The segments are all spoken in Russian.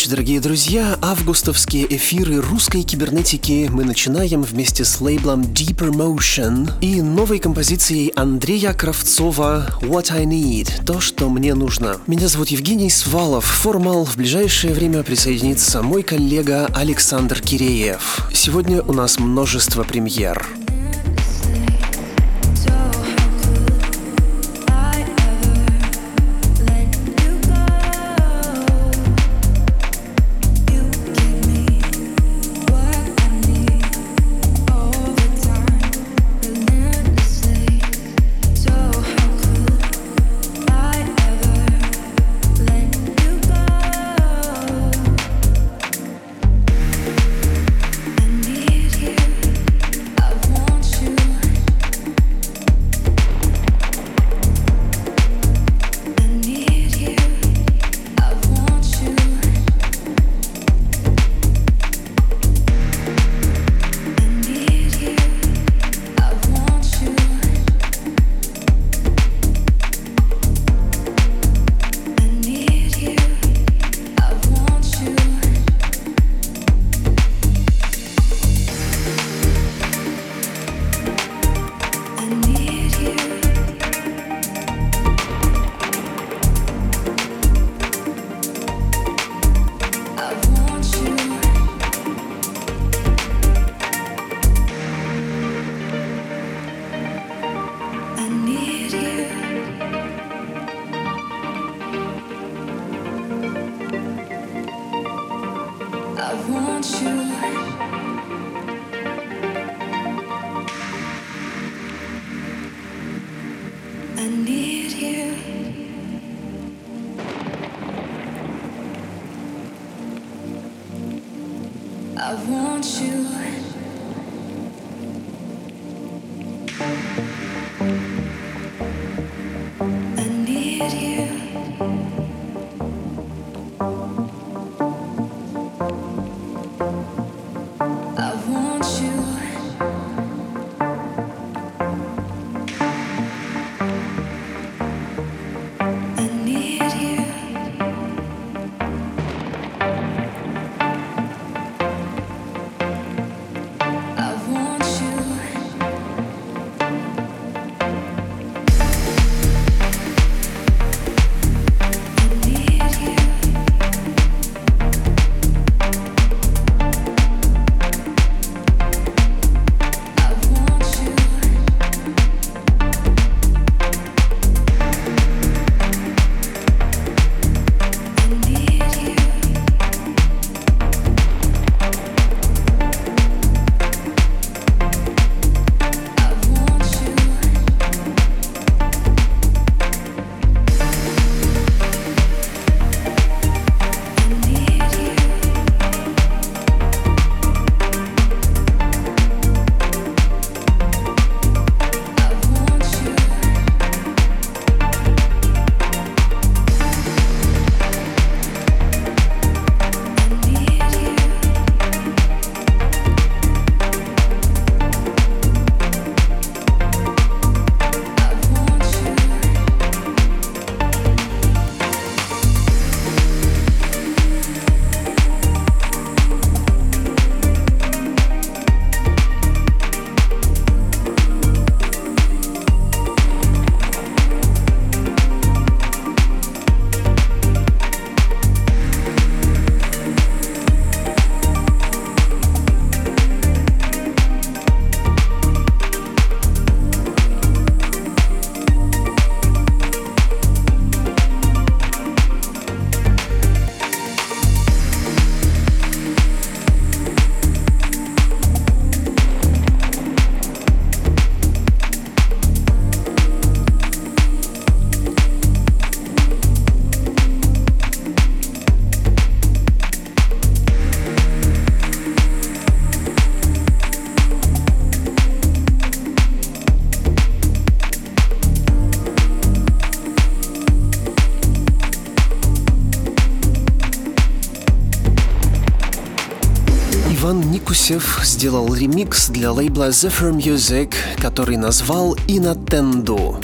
Ночи, дорогие друзья! Августовские эфиры русской кибернетики мы начинаем вместе с лейблом Deeper Motion и новой композицией Андрея Кравцова «What I Need» — то, что мне нужно. Меня зовут Евгений Свалов. Формал в ближайшее время присоединится мой коллега Александр Киреев. Сегодня у нас множество премьер. Никусев сделал ремикс для лейбла Zephyr Music, который назвал «Инатенду».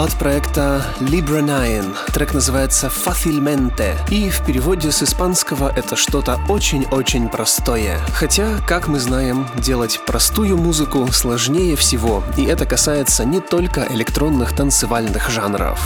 От проекта Libra 9. Трек называется Facilmente, и в переводе с испанского это что-то очень-очень простое. Хотя, как мы знаем, делать простую музыку сложнее всего, и это касается не только электронных танцевальных жанров.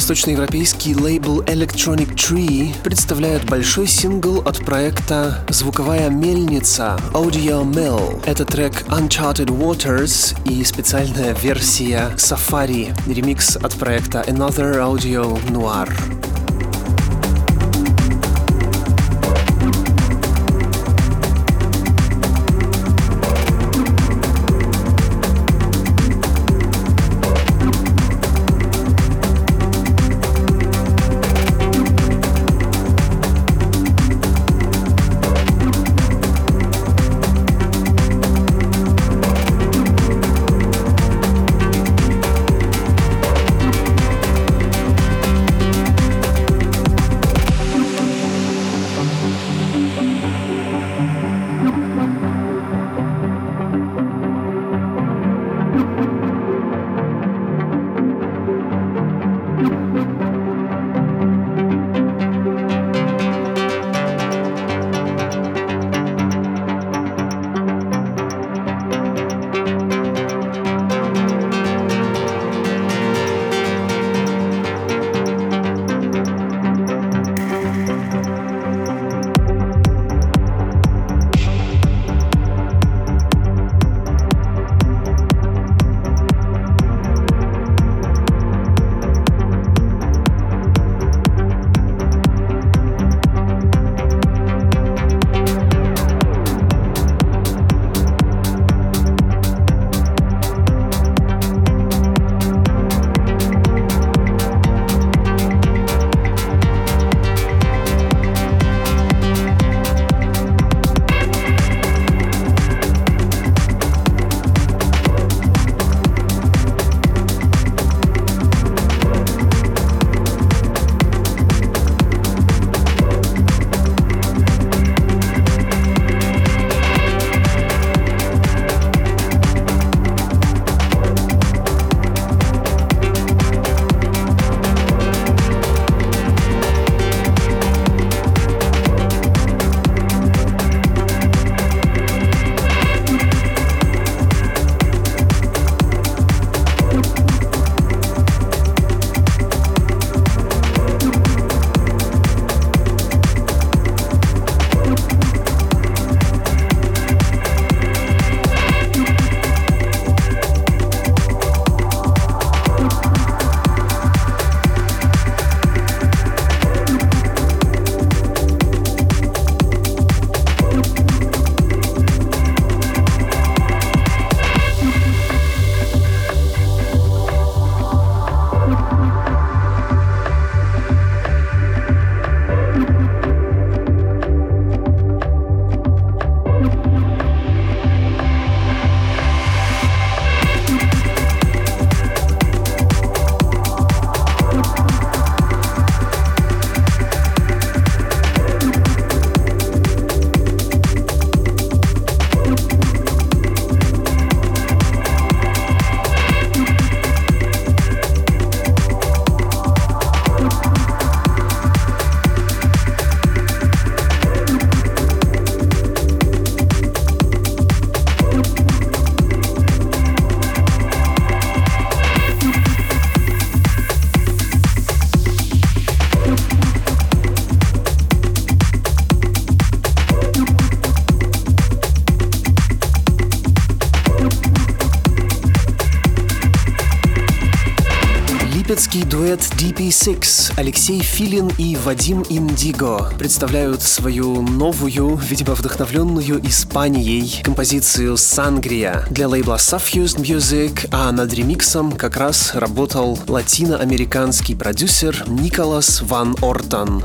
Восточноевропейский лейбл Electronic Tree представляет большой сингл от проекта «Звуковая мельница» Audio Mill. Это трек Uncharted Waters и специальная версия Safari, ремикс от проекта Another Audio Noir. Российский дуэт DP6 Алексей Филин и Вадим Индиго представляют свою новую, видимо вдохновленную Испанией, композицию «Сангрия» для лейбла Suffused Music, а над ремиксом как раз работал латиноамериканский продюсер Николас Ван Ортон.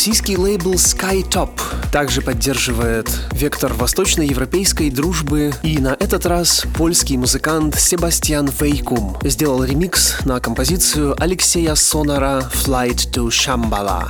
Российский лейбл SkyTop также поддерживает вектор восточноевропейской дружбы, и на этот раз польский музыкант Себастьян Вейкум сделал ремикс на композицию Алексея Сонара «Flight to Shambhala».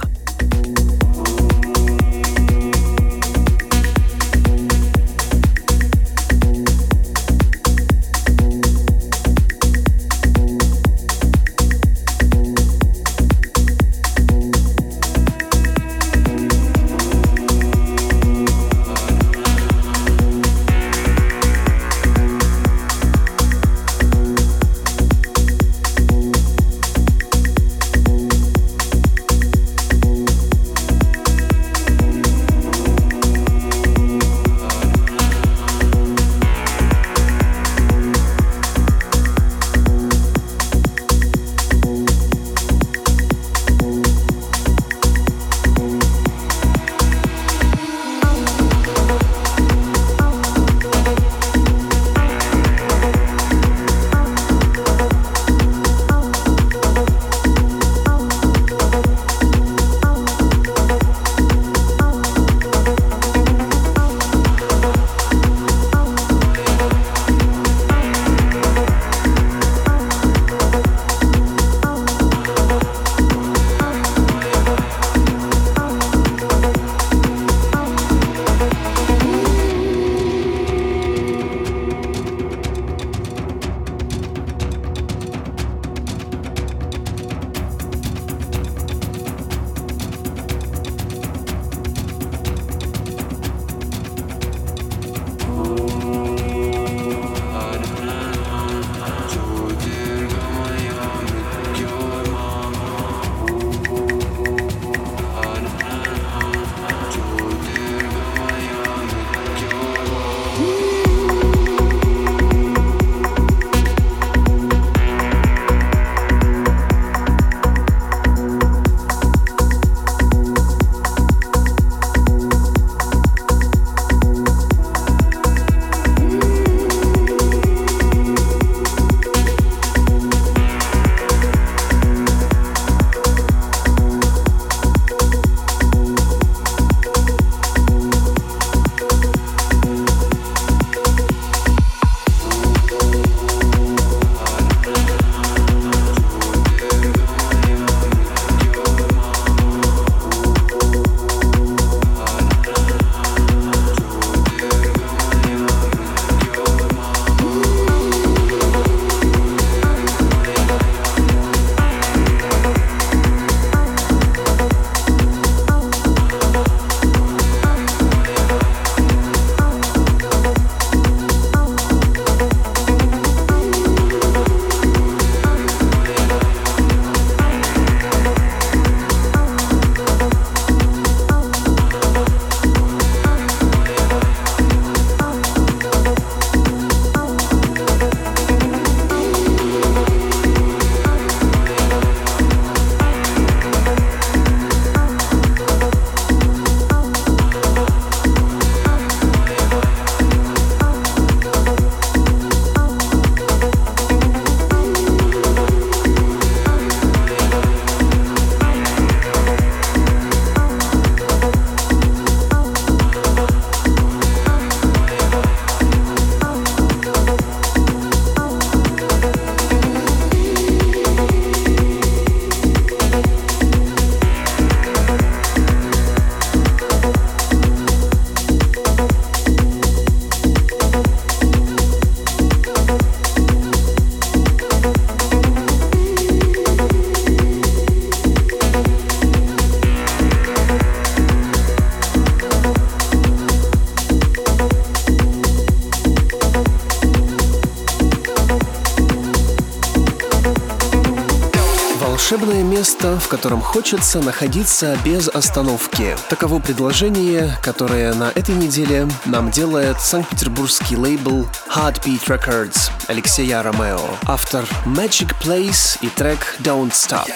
Котором хочется находиться без остановки. Таково предложение, которое на этой неделе нам делает санкт-петербургский лейбл Heartbeat Records Алексея Ромео. Автор Magic Place и трек Don't Stop.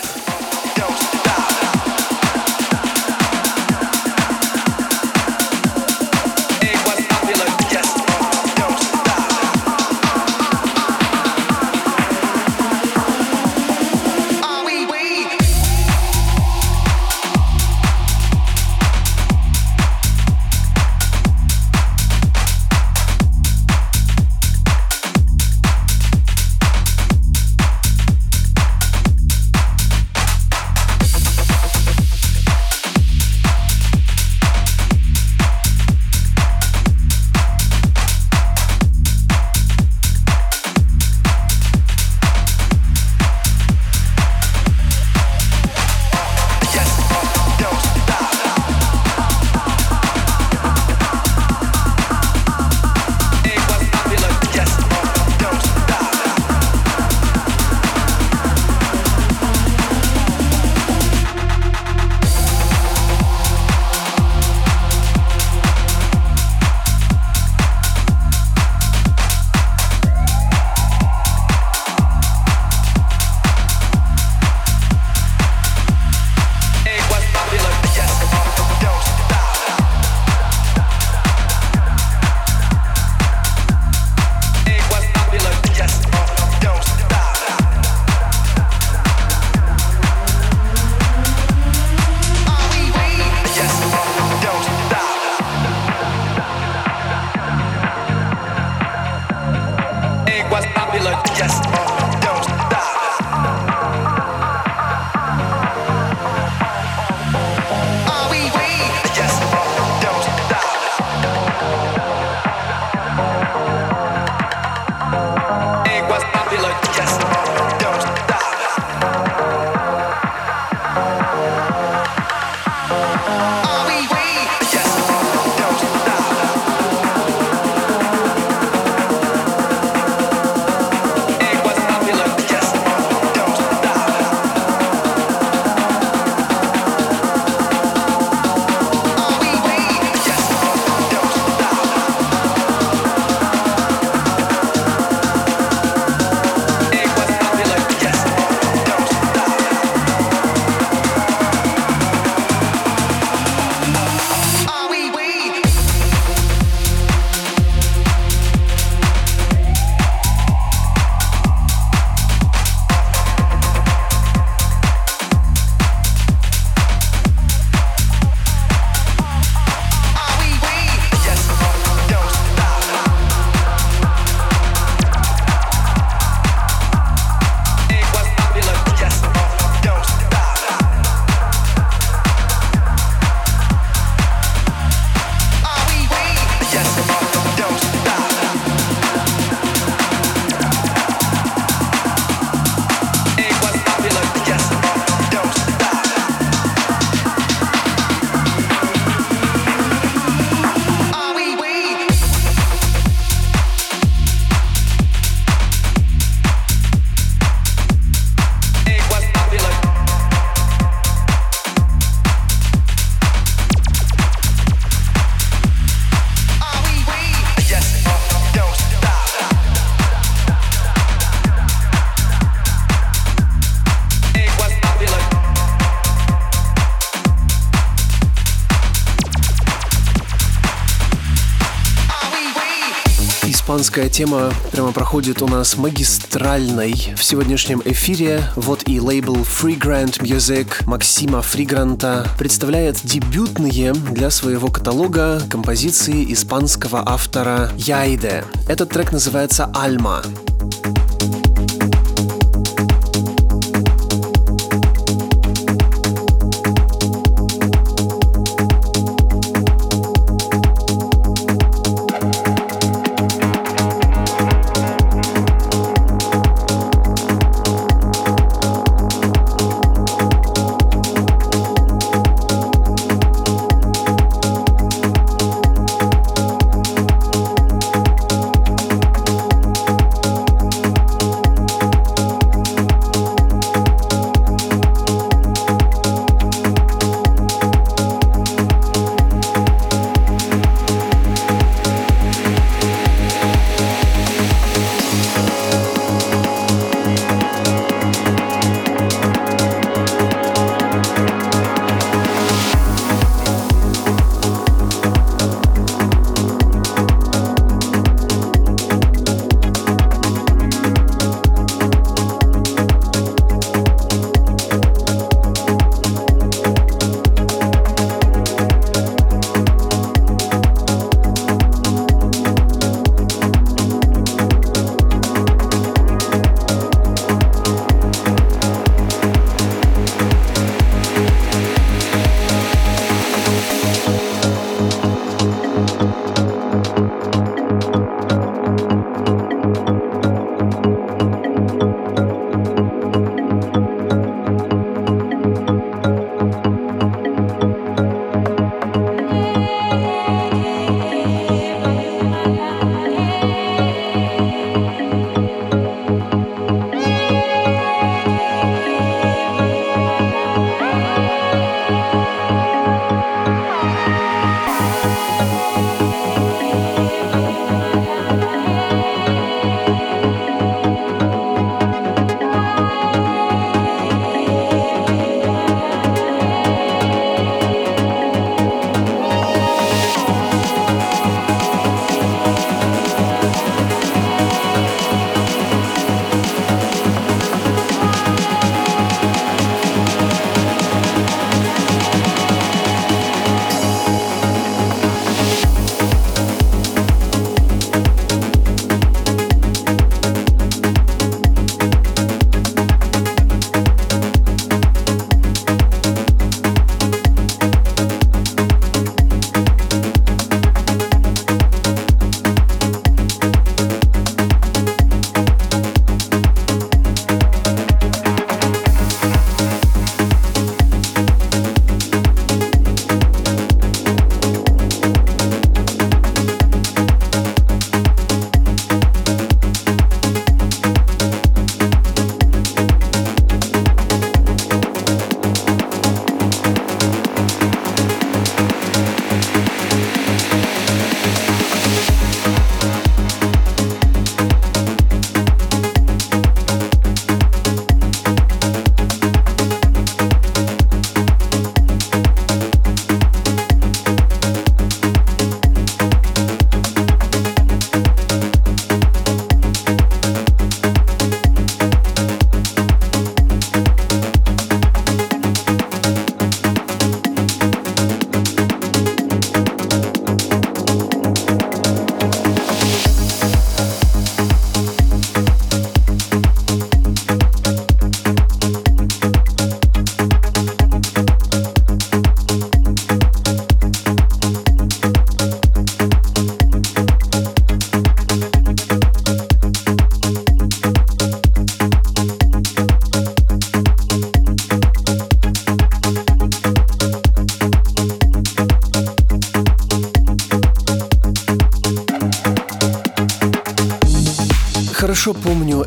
Испанская тема прямо проходит у нас магистральной в сегодняшнем эфире. Вот и лейбл Freegrant Music Максима Фригранта представляет дебютные для своего каталога композиции испанского автора Яйде. Этот трек называется «Альма».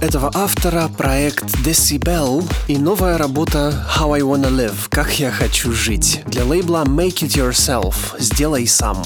Этого автора проект Decibel и новая работа How I Wanna Live, как я хочу жить, для лейбла Make It Yourself, сделай сам.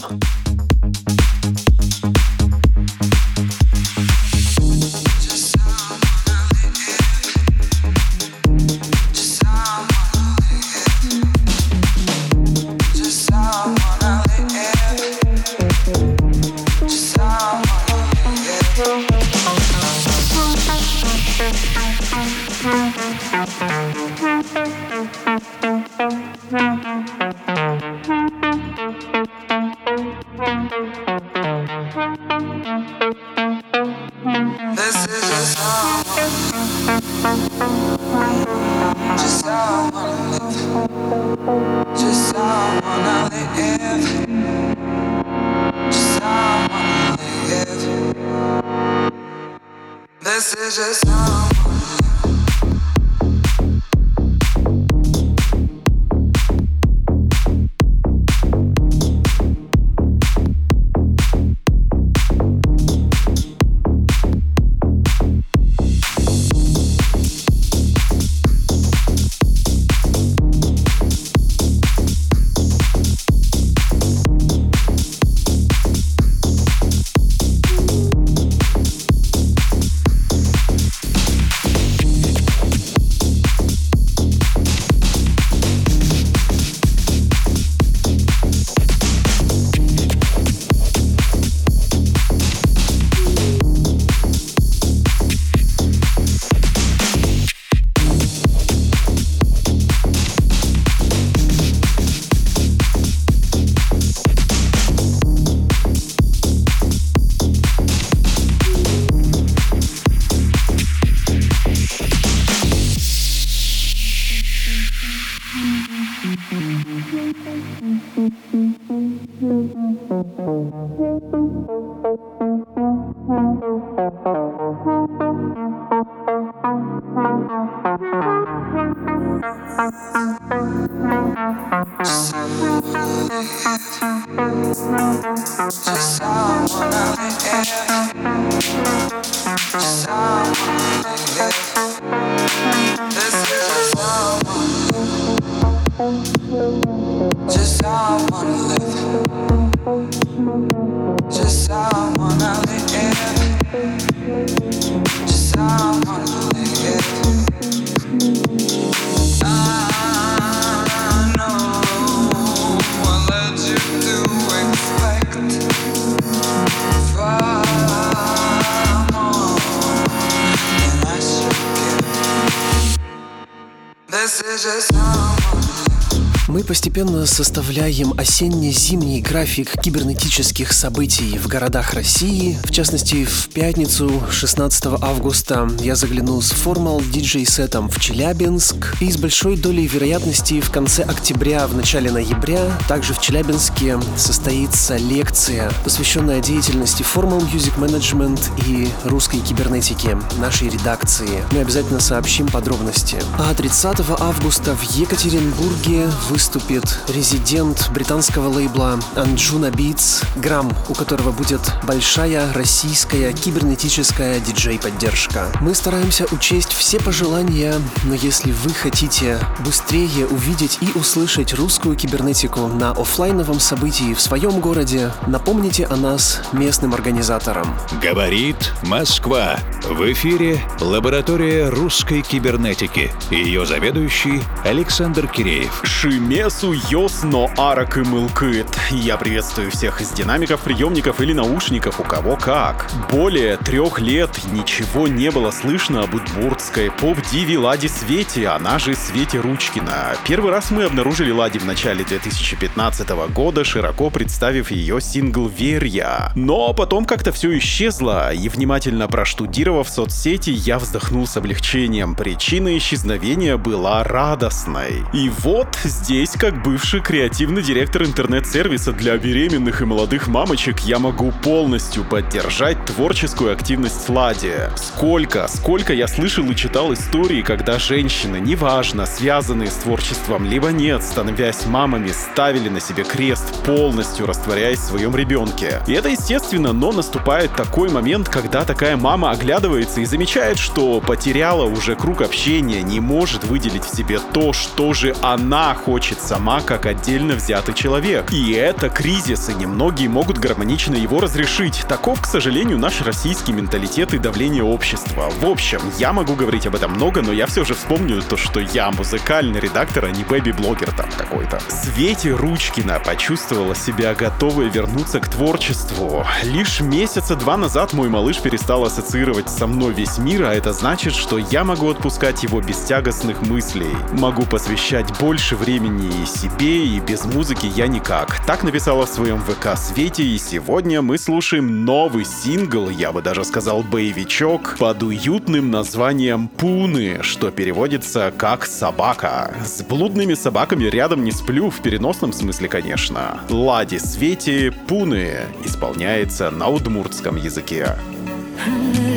Постепенно составляем осенне-зимний график кибернетических событий в городах России. В частности, в пятницу 16 августа я заглянул с формал диджей-сетом в Челябинск. И с большой долей вероятности в конце октября, в начале ноября, также в Челябинске состоится лекция, посвященная деятельности Formal Music Management и русской кибернетики нашей редакции. Мы обязательно сообщим подробности. А 30 августа в Екатеринбурге вы выступит резидент британского лейбла Anjuna Beats Грамм, у которого будет большая российская кибернетическая диджей-поддержка. Мы стараемся учесть все пожелания, но если вы хотите быстрее увидеть и услышать русскую кибернетику на офлайновом событии в своем городе, напомните о нас местным организаторам. Говорит Москва. В эфире лаборатория русской кибернетики. Ее заведующий Александр Киреев. Шим Месу, Йосно, Арак и Мылкыт. Я приветствую всех из динамиков, приемников или наушников, у кого как. Более трех лет ничего не было слышно об удмуртской поп-диве Ладе Свете, она же Свете Ручкина. Первый раз мы обнаружили Лади в начале 2015 года, широко представив ее сингл «Верья». Но потом как-то все исчезло, и внимательно проштудировав соцсети, я вздохнул с облегчением. Причина исчезновения была радостной. И вот здесь, как бывший креативный директор интернет-сервиса для беременных и молодых мамочек, я могу полностью поддержать творческую активность Лади. Сколько, сколько я слышал и читал истории, когда женщины, неважно, связанные с творчеством, либо нет, становясь мамами, ставили на себе крест, полностью растворяясь в своем ребенке. И это естественно, но наступает такой момент, когда такая мама оглядывается и замечает, что потеряла уже круг общения, не может выделить в себе то, что же она хочет сама, как отдельно взятый человек. И это кризис, и немногие могут гармонично его разрешить. Таков, к сожалению, наш российский менталитет и давление общества. В общем, я могу говорить об этом много, но я все же вспомню то, что я музыкальный редактор, а не бэби-блогер там какой-то. Свете Ручкина почувствовала себя готовой вернуться к творчеству. Лишь месяца два назад мой малыш перестал ассоциировать со мной весь мир, а это значит, что я могу отпускать его без тягостных мыслей. Могу посвящать больше времени и себе, и без музыки я никак. Так написала в своем ВК Свете, и сегодня мы слушаем новый сингл, я бы даже сказал боевичок, под уютным названием «Пуны», что переводится как «собака». С блудными собаками рядом не сплю, в переносном смысле, конечно. Лади Свете «Пуны» исполняется на удмуртском языке.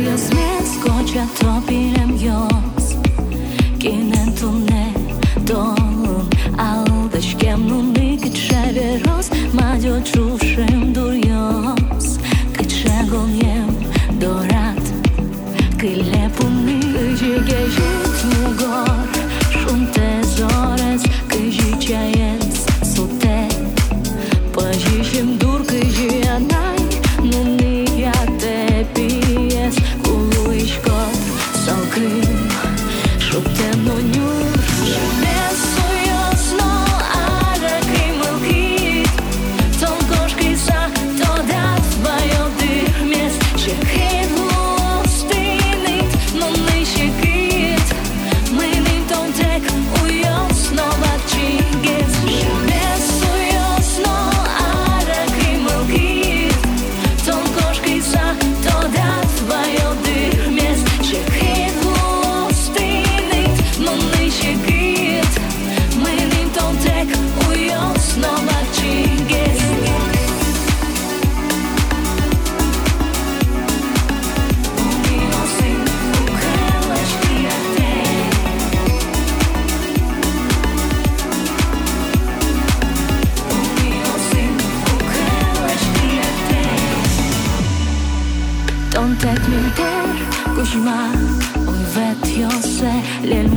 Jos mies skočia Lil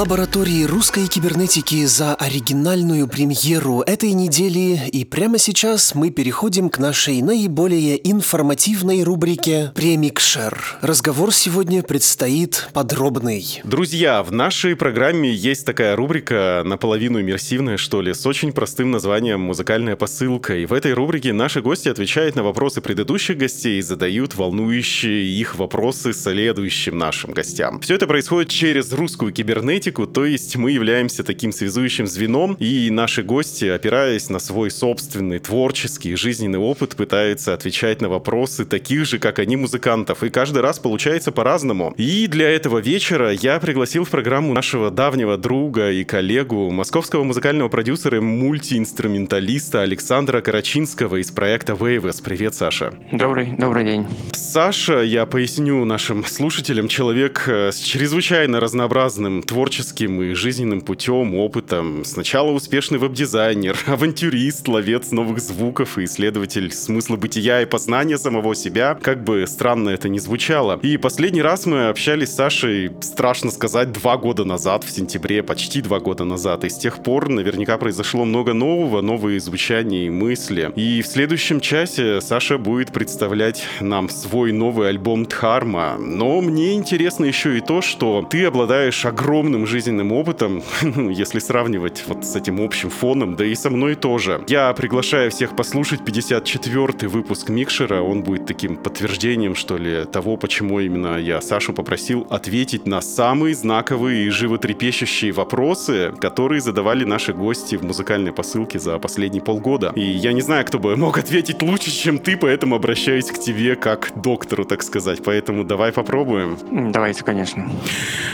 лаборатории русской кибернетики за оригинальную премьеру этой недели. И прямо сейчас мы переходим к нашей наиболее информативной рубрике «Премикшер». Разговор сегодня предстоит подробный. Друзья, в нашей программе есть такая рубрика, наполовину иммерсивная, что ли, с очень простым названием «Музыкальная посылка». И в этой рубрике наши гости отвечают на вопросы предыдущих гостей и задают волнующие их вопросы следующим нашим гостям. Все это происходит через русскую кибернетику кибернетику, то есть мы являемся таким связующим звеном, и наши гости, опираясь на свой собственный творческий жизненный опыт, пытаются отвечать на вопросы таких же, как они, музыкантов. И каждый раз получается по-разному. И для этого вечера я пригласил в программу нашего давнего друга и коллегу, московского музыкального продюсера и мультиинструменталиста Александра Карачинского из проекта Waves. Привет, Саша. Добрый, добрый день. Саша, я поясню нашим слушателям, человек э, с чрезвычайно разнообразным творческим и жизненным путем, опытом. Сначала успешный веб-дизайнер, авантюрист, ловец новых звуков и исследователь смысла бытия и познания самого себя, как бы странно это ни звучало. И последний раз мы общались с Сашей, страшно сказать, два года назад, в сентябре, почти два года назад. И с тех пор наверняка произошло много нового, новые звучания и мысли. И в следующем часе Саша будет представлять нам свой новый альбом Дхарма. Но мне интересно еще и то, что ты обладаешь огромным жизненным опытом, ну, если сравнивать вот с этим общим фоном, да и со мной тоже. Я приглашаю всех послушать 54-й выпуск Микшера. Он будет таким подтверждением, что ли, того, почему именно я Сашу попросил ответить на самые знаковые и животрепещущие вопросы, которые задавали наши гости в музыкальной посылке за последние полгода. И я не знаю, кто бы мог ответить лучше, чем ты, поэтому обращаюсь к тебе как доктору, так сказать. Поэтому давай попробуем. Давайте, конечно.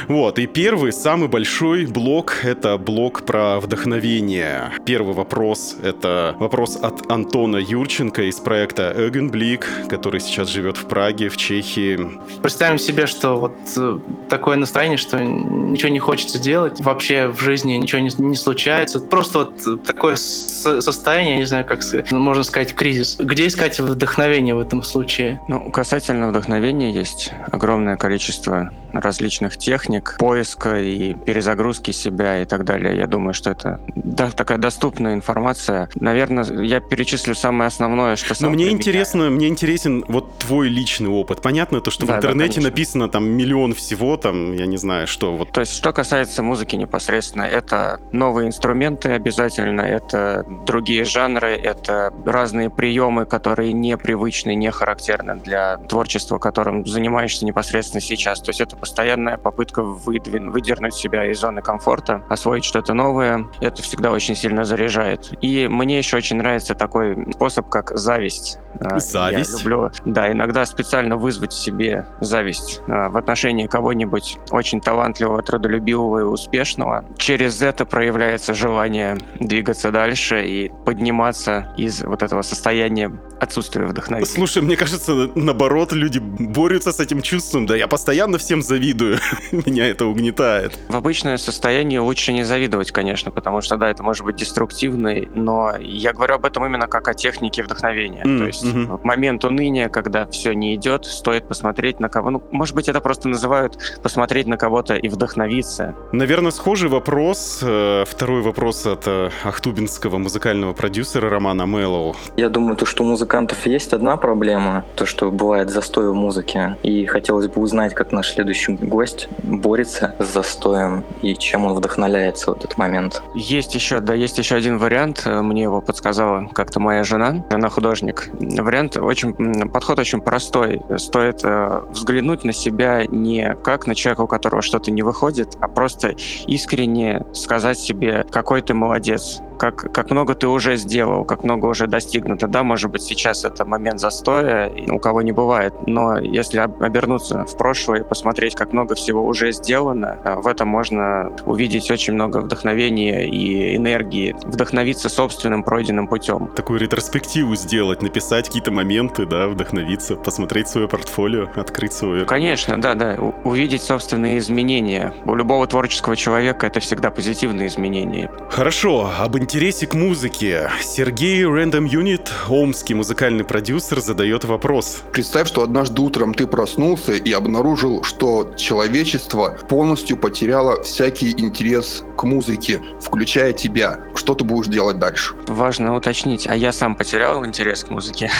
Вот, и первый, самый большой блок — это блок про вдохновение. Первый вопрос — это вопрос от Антона Юрченко из проекта Эгенблик, который сейчас живет в Праге, в Чехии. Представим себе, что вот э, такое настроение, что ничего не хочется делать, вообще в жизни ничего не, не случается. Просто вот такое состояние, я не знаю, как сказать, можно сказать, кризис. Где искать вдохновение в этом случае? Ну, касательно вдохновения есть огромное количество различных техник поиска и перезагрузки себя и так далее. Я думаю, что это да, такая доступная информация. Наверное, я перечислю самое основное, что Но мне интересно, мне интересен вот твой личный опыт. Понятно то, что в Да, да, интернете конечно. написано там миллион всего, там, я не знаю, что вот То есть, что касается музыки непосредственно, это новые инструменты обязательно, это другие жанры, это разные приемы, которые непривычны, не характерны для творчества, которым занимаешься непосредственно сейчас. То есть это постоянная попытка выдвин- выдернуть себя из зоны комфорта, освоить что-то новое. Это всегда очень сильно заряжает. И мне еще очень нравится такой способ, как зависть. А, Зависть? Я люблю, да, иногда специально вызвать в себе зависть а, в отношении кого-нибудь очень талантливого, трудолюбивого и успешного. Через это проявляется желание двигаться дальше и подниматься из вот этого состояния отсутствия вдохновения. Слушай, мне кажется, наоборот, люди борются с этим чувством. Да я постоянно всем завидую. Меня это угнетает. В обычное состояние лучше не завидовать, конечно, потому что, да, это может быть деструктивный, но я говорю об этом именно как о технике вдохновения. М, То есть мгм. в момент уныния, когда все не идет, стоит посмотреть на кого. Ну, может быть, это просто называют посмотреть на кого-то и вдохновиться. Наверное, схожий вопрос. э, Второй вопрос от э, ахтубинского музыкального продюсера Романа Мэллоу. Я думаю, то, что у музыкантов есть одна проблема, то, что бывает застой в музыке. И хотелось бы узнать, как наш следующий гость борется с застоем и чем он вдохновляется в этот момент. Есть еще, да, есть еще один вариант. э, Мне его подсказала как-то моя жена. Она художник. Вариант очень, подход очень простой. Стоит э, взглянуть на себя не как на человека, у которого что-то не выходит, а просто искренне сказать себе, какой ты молодец, как, как много ты уже сделал, как много уже достигнуто. Да, может быть, сейчас это момент застоя, у кого не бывает, но если об- обернуться в прошлое и посмотреть, как много всего уже сделано, э, в этом можно увидеть очень много вдохновения и энергии, вдохновиться собственным пройденным путем. Такую ретроспективу сделать, написать какие-то моменты, да, вдохновиться, посмотреть свое портфолио, открыть свое. Конечно, да, да, увидеть собственные изменения. У любого творческого человека это всегда позитивные изменения. Хорошо, об интересе к музыке. Сергей Random Unit, омский музыкальный продюсер, задает вопрос. Представь, что однажды утром ты проснулся и обнаружил, что человечество полностью потеряло всякий интерес к музыке, включая тебя. Что ты будешь делать дальше? Важно уточнить, а я сам потерял интерес к музыке?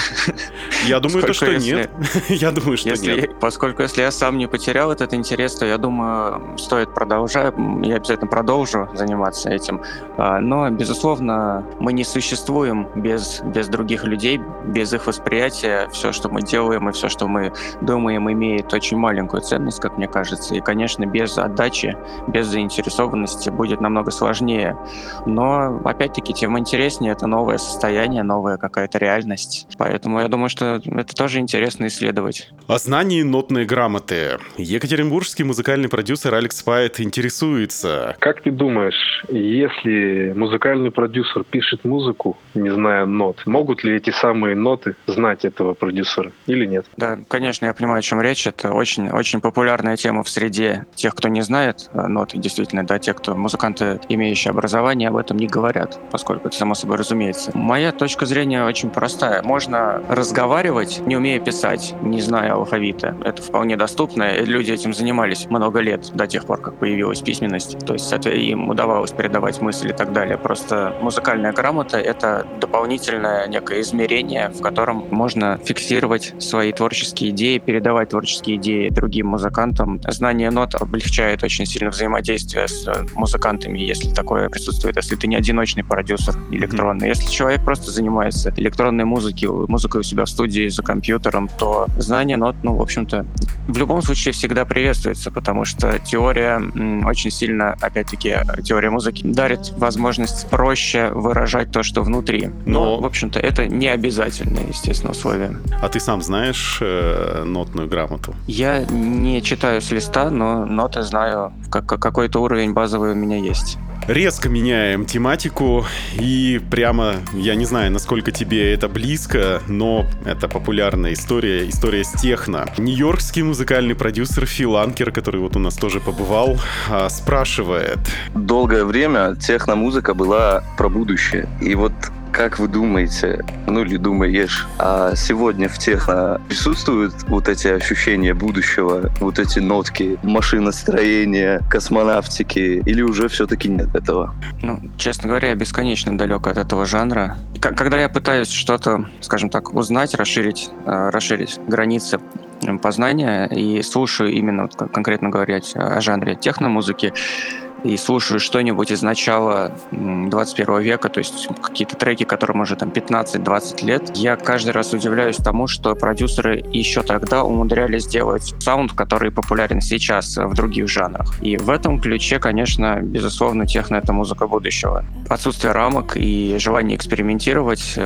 Я думаю, то, что если- нет. Я думаю, что Если, нет. Поскольку если я сам не потерял этот интерес, то я думаю, стоит продолжать, я обязательно продолжу заниматься этим. А, Но, безусловно, безусловно, мы не существуем без, без других людей, без их восприятия. Все, что мы делаем и все, что мы думаем, имеет очень маленькую ценность, как мне кажется. И, конечно, без отдачи, без заинтересованности будет намного сложнее. Но, опять-таки, тем интереснее это новое состояние, новая какая-то реальность. Поэтому я думаю, что это тоже интересно исследовать. О знании нотной грамоты. Екатеринбургский музыкальный продюсер Алекс Пайт интересуется. Как ты думаешь, если музыкальный продюсер пишет музыку, не зная нот, могут ли эти самые ноты знать этого продюсера или нет? Да, конечно, я понимаю, о чем речь. Это очень, очень популярная тема в среде тех, кто не знает э, ноты, действительно, да, те, кто музыканты, имеющие образование, об этом не говорят, поскольку это само собой разумеется. Моя точка зрения очень простая. Можно разговаривать, не умея писать, не зная алфавита. Это вполне доступно. Люди этим занимались много лет, до тех пор, как появилась письменность. То есть это им удавалось передавать мысли и так далее. Просто музыкальная грамота — это дополнительное некое измерение, в котором можно фиксировать свои творческие идеи, передавать творческие идеи другим музыкантам. Знание нот облегчает очень сильно взаимодействие с музыкантами, если такое присутствует, если ты не одиночный продюсер электронный. Если человек просто занимается электронной музыкой, музыкой у себя в студии за компьютером, то знание нот, ну, в общем-то, в любом случае всегда приветствуется, потому что теория очень сильно, опять-таки, теория музыки дарит возможность проще выражать то, что внутри. Но, Но- в общем-то, это не обязательное, естественно, условие. А ты сам знаешь э, нотную грамоту? Я не читаю с листа, но ноты знаю, как, какой-то уровень базовый у меня есть. Резко меняем тематику и прямо, я не знаю, насколько тебе это близко, но это популярная история, история с техно. Нью-Йоркский музыкальный продюсер Фил Анкер, который вот у нас тоже побывал, а, спрашивает, долгое время техномузыка была про будущее. И вот как вы думаете, ну или думаешь, а сегодня в техно присутствуют вот эти ощущения будущего, вот эти нотки машиностроения, космонавтики, или уже все-таки нет этого? Ну, честно говоря, я бесконечно далек от этого жанра. К- Когда я пытаюсь что-то, скажем так, узнать, расширить, э, расширить границы познания и слушаю именно, конкретно говорить о жанре техномузыки, и слушаю что-нибудь из начала м, 21 века, то есть какие-то треки, которым уже там 15-20 лет, я каждый раз удивляюсь тому, что продюсеры еще тогда умудрялись сделать саунд, который популярен сейчас в других жанрах. И в этом ключе, конечно, безусловно, техно — это музыка будущего. Отсутствие рамок и желание экспериментировать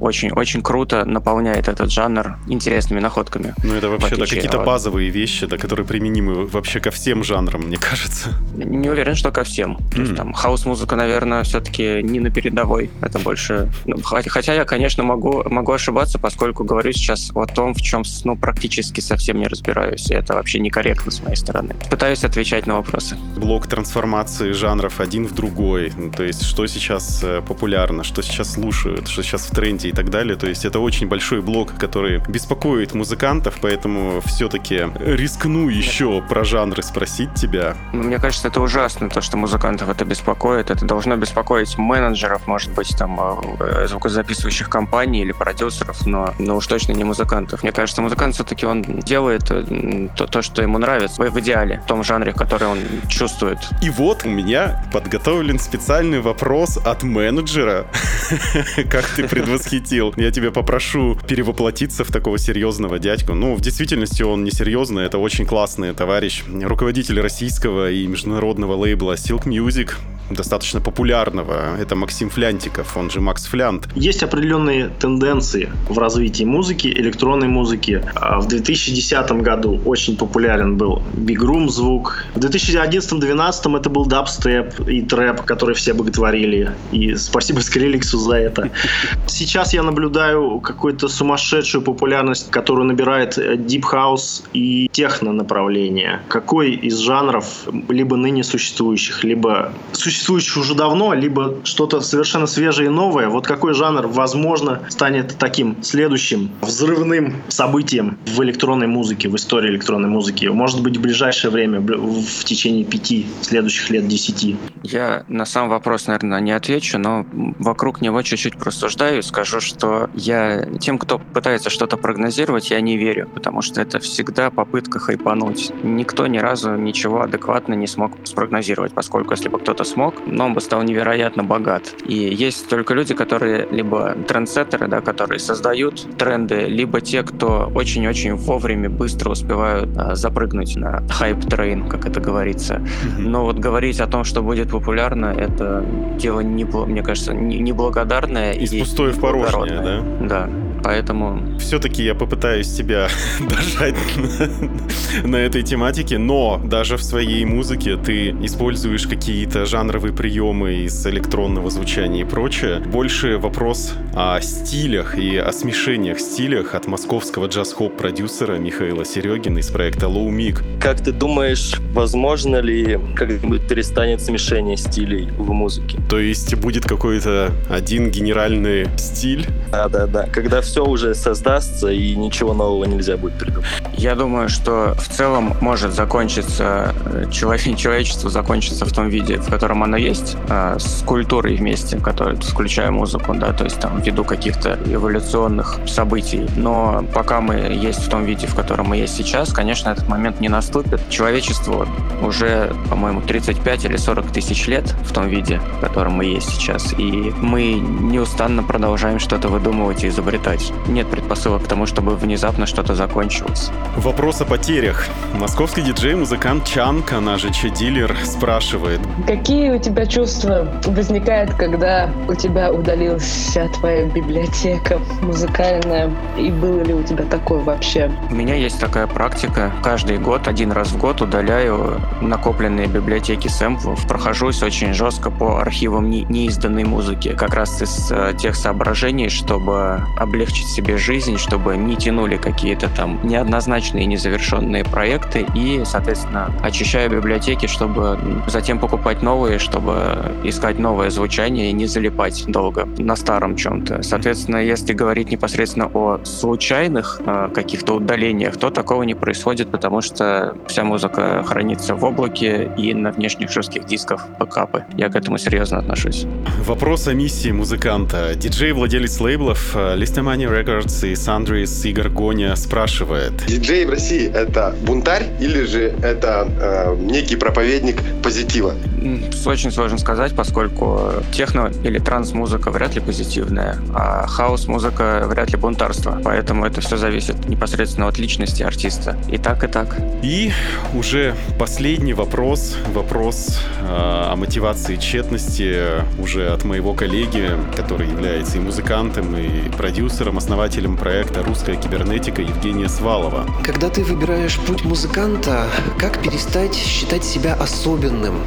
очень-очень круто наполняет этот жанр интересными находками. ну это вообще да, какие-то от- базовые вещи, да, которые применимы вообще ко всем жанрам, мне кажется. Не уверен, что ко всем. То есть там хаос-музыка, наверное, все-таки не на передовой. Это больше... ну, хотя, я, конечно, могу, могу ошибаться, поскольку говорю сейчас о том, в чем ну, практически совсем не разбираюсь. И это вообще некорректно с моей стороны. Пытаюсь отвечать на вопросы. Блок трансформации жанров один в другой. Ну, То есть, что сейчас э, популярно, что сейчас слушают, что сейчас в тренде и так далее. То есть, это очень большой блок, который беспокоит музыкантов, поэтому все-таки рискну еще про жанры спросить тебя. Ну, Мне кажется, это ужасно, то, что музыкантов это беспокоит. Это должно беспокоить менеджеров, может быть, там, э, звукозаписывающих компаний или продюсеров, но, но уж точно не музыкантов. Мне кажется, музыкант все-таки он делает э, то, то, что ему нравится, в идеале, в том жанре, который он чувствует. И вот у меня подготовлен специальный вопрос от менеджера. Как ты предвосхитил. Я тебя попрошу перевоплотиться в такого серьезного дядьку. Ну, в действительности он не серьезный, это очень классный товарищ. Руководитель российского и международного лейбла Silk Music, достаточно популярного. Это Максим Флянтиков, он же Макс Флянт. Есть определенные тенденции в развитии музыки, электронной музыки. А В 2010 году очень популярен был Big Room звук. В 2011-2012 это был дабстеп и трэп, который все боготворили. И спасибо Скриликсу за это. Сейчас я наблюдаю какую-то сумасшедшую популярность, которую набирает э, Deep House и техно направление. Какой из жанров, либо ныне существующих, либо существующих уже давно, либо что-то совершенно свежее и новое, вот какой жанр, возможно, станет таким следующим взрывным событием в электронной музыке, в истории электронной музыки? Может быть, в ближайшее время, в течение пяти следующих лет, десяти? Я на сам вопрос, наверное, не отвечу, но вокруг него чуть-чуть просуждаю и скажу, что я тем, кто пытается что-то прогнозировать, я не верю, потому что это всегда попытка хайпануть. Никто ни разу ничего адекватно не смог спрогнозировать, поскольку если бы кто-то смог, но он бы стал невероятно богат. И есть только люди, которые либо трендсеттеры, да, которые создают тренды, либо те, кто очень-очень вовремя быстро успевают а, запрыгнуть на hype train, как это говорится. Но вот говорить о том, что будет популярно, это дело, не, мне кажется, не- неблагодарное. Из и пустое в порожнее, благородное. Да, поэтому Все-таки я попытаюсь тебя дожать на, на этой тематике, но даже в своей музыке ты используешь какие-то жанровые приемы из электронного звучания и прочее. Больше вопрос о стилях и о смешениях стилях от московского джаз-хоп-продюсера Михаила Серегина из проекта Low Mig. Как ты думаешь, возможно ли когда-нибудь перестанет смешение стилей в музыке? То есть будет какой-то один генеральный стиль? Да, да, да. Когда все уже создастся и ничего нового нельзя будет придумать. Я думаю, что в целом может закончиться, э, человечество закончится в том виде, в котором оно есть, э, с культурой вместе, который, включая музыку, да, то есть там ввиду каких-то эволюционных событий. Но пока мы есть в том виде, в котором мы есть сейчас, конечно, этот момент не наступит. Человечеству уже, по-моему, 35 или 40 тысяч лет в том виде, в котором мы есть сейчас. И мы неустанно продолжаем что-то выдумывать и изобретать. Нет предпосылок к тому, чтобы внезапно что-то закончилось. Вопрос о потерях. Московский диджей-музыкант Чанк, она же Че-дилер, спрашивает. Какие у тебя чувства возникают, когда у тебя удалилась вся твоя библиотека музыкальная? И было ли у тебя такое вообще? У меня есть такая практика. Каждый год, один раз в год удаляю накопленные библиотеки сэмплов. Прохожусь очень жестко по архивам не- неизданной музыки. Как раз из э, тех соображений, чтобы облегчить себе жизнь, чтобы не тянули какие-то там неоднозначные, незавершенные проекты. И, соответственно, очищаю библиотеки, чтобы затем покупать новые, чтобы искать новое звучание и не залипать долго на старом чем-то. Соответственно, если говорить непосредственно о случайных э, каких-то удалениях, то такого не происходит, потому что вся музыка хранится в облаке и на внешних жестких дисках бэкапы. Я к этому серьезно отношусь. Вопрос о миссии музыканта. Диджей-владелец лейблов э, Listomania Records и Сандрис Игорь Гоня спрашивает. Диджей в России это бунтарь или же это э, некий проповедник позитива? Очень сложно сказать, поскольку техно или транс-музыка вряд ли позитивная, а хаос-музыка вряд ли бунтарство. Поэтому это все зависит непосредственно от личности артиста. И так, и так. И уже последний вопрос. Вопрос э, о мотивации тщетности уже от моего коллеги, который является и музыкантом, и продюсером, основателем проекта «Русская кибернетика» Евгения Свалова. Когда ты выбираешь путь музыканта, как перестать считать себя особенным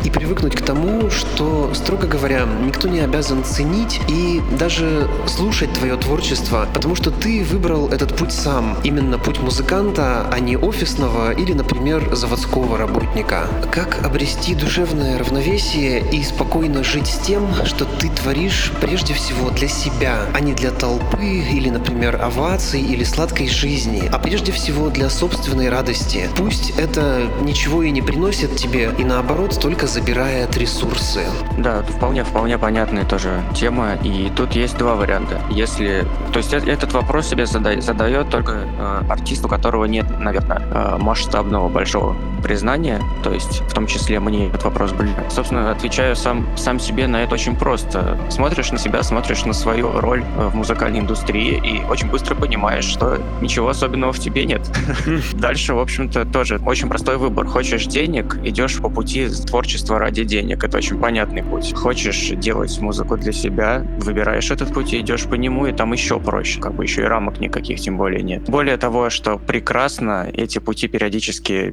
и привыкнуть к тому, что, строго говоря, никто не обязан ценить и даже слушать твое творчество, потому что ты выбрал этот путь сам, именно путь музыканта, а не офисного или, например, заводского работника. Как обрести душевное равновесие и спокойно жить с тем, что ты творишь прежде всего для себя, а не для толпы или, например, оваций или сладкой жизни, а прежде всего для собственной радости. Пусть это ничего и не приносит тебе, и наоборот только забирает ресурсы. Да, вполне, вполне понятная тоже тема. И тут есть два варианта. Если, то есть э- этот вопрос себе зада- задает только э, артист, у которого нет, наверное, э, масштабного большого признания, то есть в том числе мне этот вопрос блин. Собственно, отвечаю сам, сам себе на это очень просто. Смотришь на себя, смотришь на свою роль э, в музыкальной индустрии и очень быстро понимаешь, что ничего особенного в тебе нет. Дальше, в общем-то, тоже очень простой выбор. Хочешь денег, идешь по пути творчества ради денег. Это очень понятный путь. Хочешь делать музыку для себя, выбираешь этот путь и идешь по нему, и там еще проще. Как бы еще и рамок никаких тем более нет. Более того, что прекрасно, эти пути периодически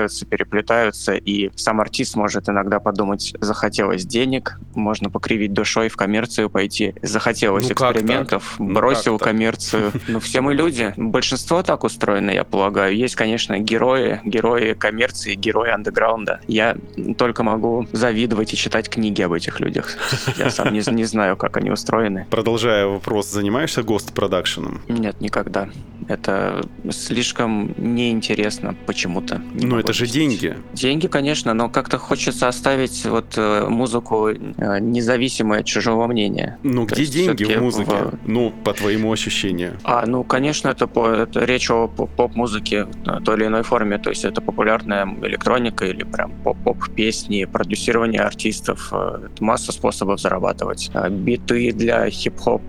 пересекаются, переплетаются, и сам артист может иногда подумать, захотелось денег, можно покривить душой в коммерцию пойти, захотелось Ну как экспериментов, так? Ну бросил так? коммерцию. Ну все мы люди. Большинство так устроено, я полагаю. Есть, конечно, герои, герои коммерции, герои андеграунда. Я только могу завидовать и читать книги об этих людях. Я сам не, не знаю, как они устроены. Продолжая вопрос, занимаешься гост-продакшеном? Нет, никогда. Это слишком неинтересно почему-то. Не Ну, могу это же деньги. Деньги, конечно, но как-то хочется оставить вот э, музыку э, независимой от чужого мнения. Ну, где деньги в музыке? в- Ну, по твоему ощущению. А, ну, конечно, это, по- это речь о поп- поп-музыке в той или иной форме. То есть это популярная электроника или прям поп-поп-песни, продюсирование артистов. э, это масса способов зарабатывать. А биты для хип-хоп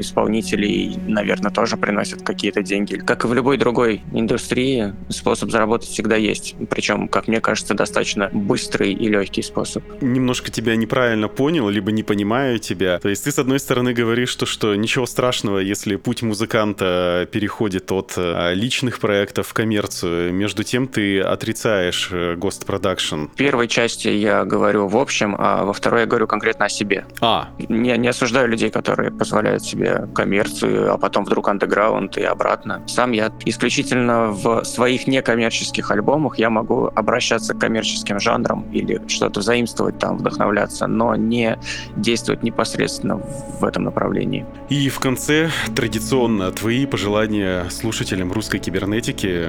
исполнителей, наверное, тоже приносят какие-то деньги. Как и в любой другой индустрии, способ заработать всегда есть. Причем, как мне кажется, достаточно быстрый и легкий способ. Немножко тебя неправильно понял, либо не понимаю тебя. То есть ты, с одной стороны, говоришь, что, что ничего страшного, если путь музыканта переходит от э, личных проектов в коммерцию. Между тем ты отрицаешь э, Ghost Production. В первой части я говорю в общем, а во второй я говорю конкретно о себе. А, Не, не осуждаю людей, которые позволяют себе коммерцию, а потом вдруг андеграунд и обратно. Сам я исключительно в своих некоммерческих альбомах я могу обращаться к коммерческим жанрам или что-то заимствовать там, вдохновляться, но не действовать непосредственно в этом направлении. И в конце традиционно твои пожелания слушателям русской кибернетики.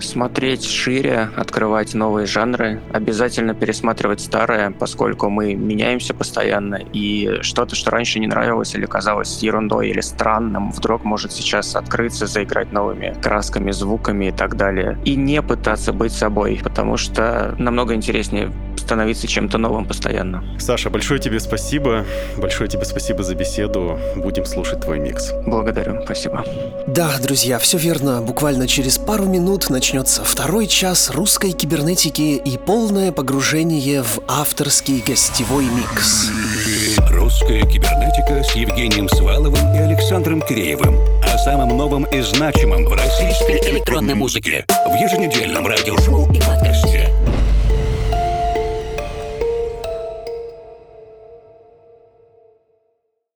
Смотреть шире, открывать новые жанры, обязательно пересматривать старое, поскольку мы меняемся постоянно, и что-то, что раньше не нравилось или казалось ерундой или странным, вдруг может сейчас открыться, заиграть новыми красками, звуками и так далее. И не пытаться быть собой, потому что намного интереснее становиться чем-то новым постоянно. Саша, большое тебе спасибо. Большое тебе спасибо за беседу. Будем слушать твой микс. Благодарю, спасибо. Да, друзья, все верно. Буквально через пару минут начнется второй час русской кибернетики и полное погружение в авторский гостевой микс. Русская кибернетика с Евгением Сваловым и Александром Киреевым. О самом новом и значимом в российской электронной музыке. В еженедельном радиошоу и подкасте.